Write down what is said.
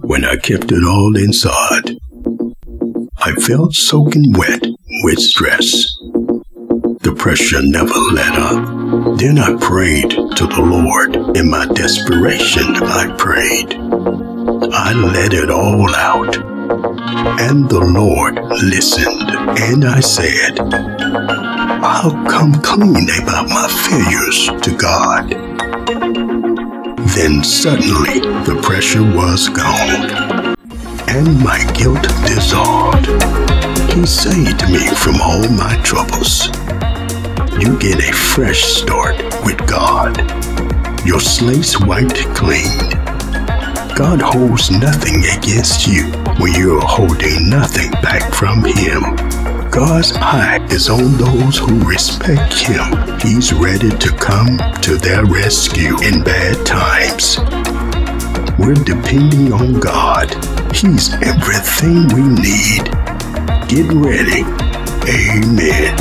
when I kept it all inside. I felt soaking wet with stress. The pressure never let up. Then I prayed to the Lord. In my desperation, I prayed. I let it all out. And the Lord listened. And I said, I'll come clean about my failures to God. Then suddenly the pressure was gone and my guilt dissolved. He saved me from all my troubles. You get a fresh start with God. Your slate's wiped clean. God holds nothing against you when you're holding nothing back from Him. God's eye is on those who respect Him. He's ready to come to their rescue in bad times. We're depending on God. He's everything we need. Get ready. Amen.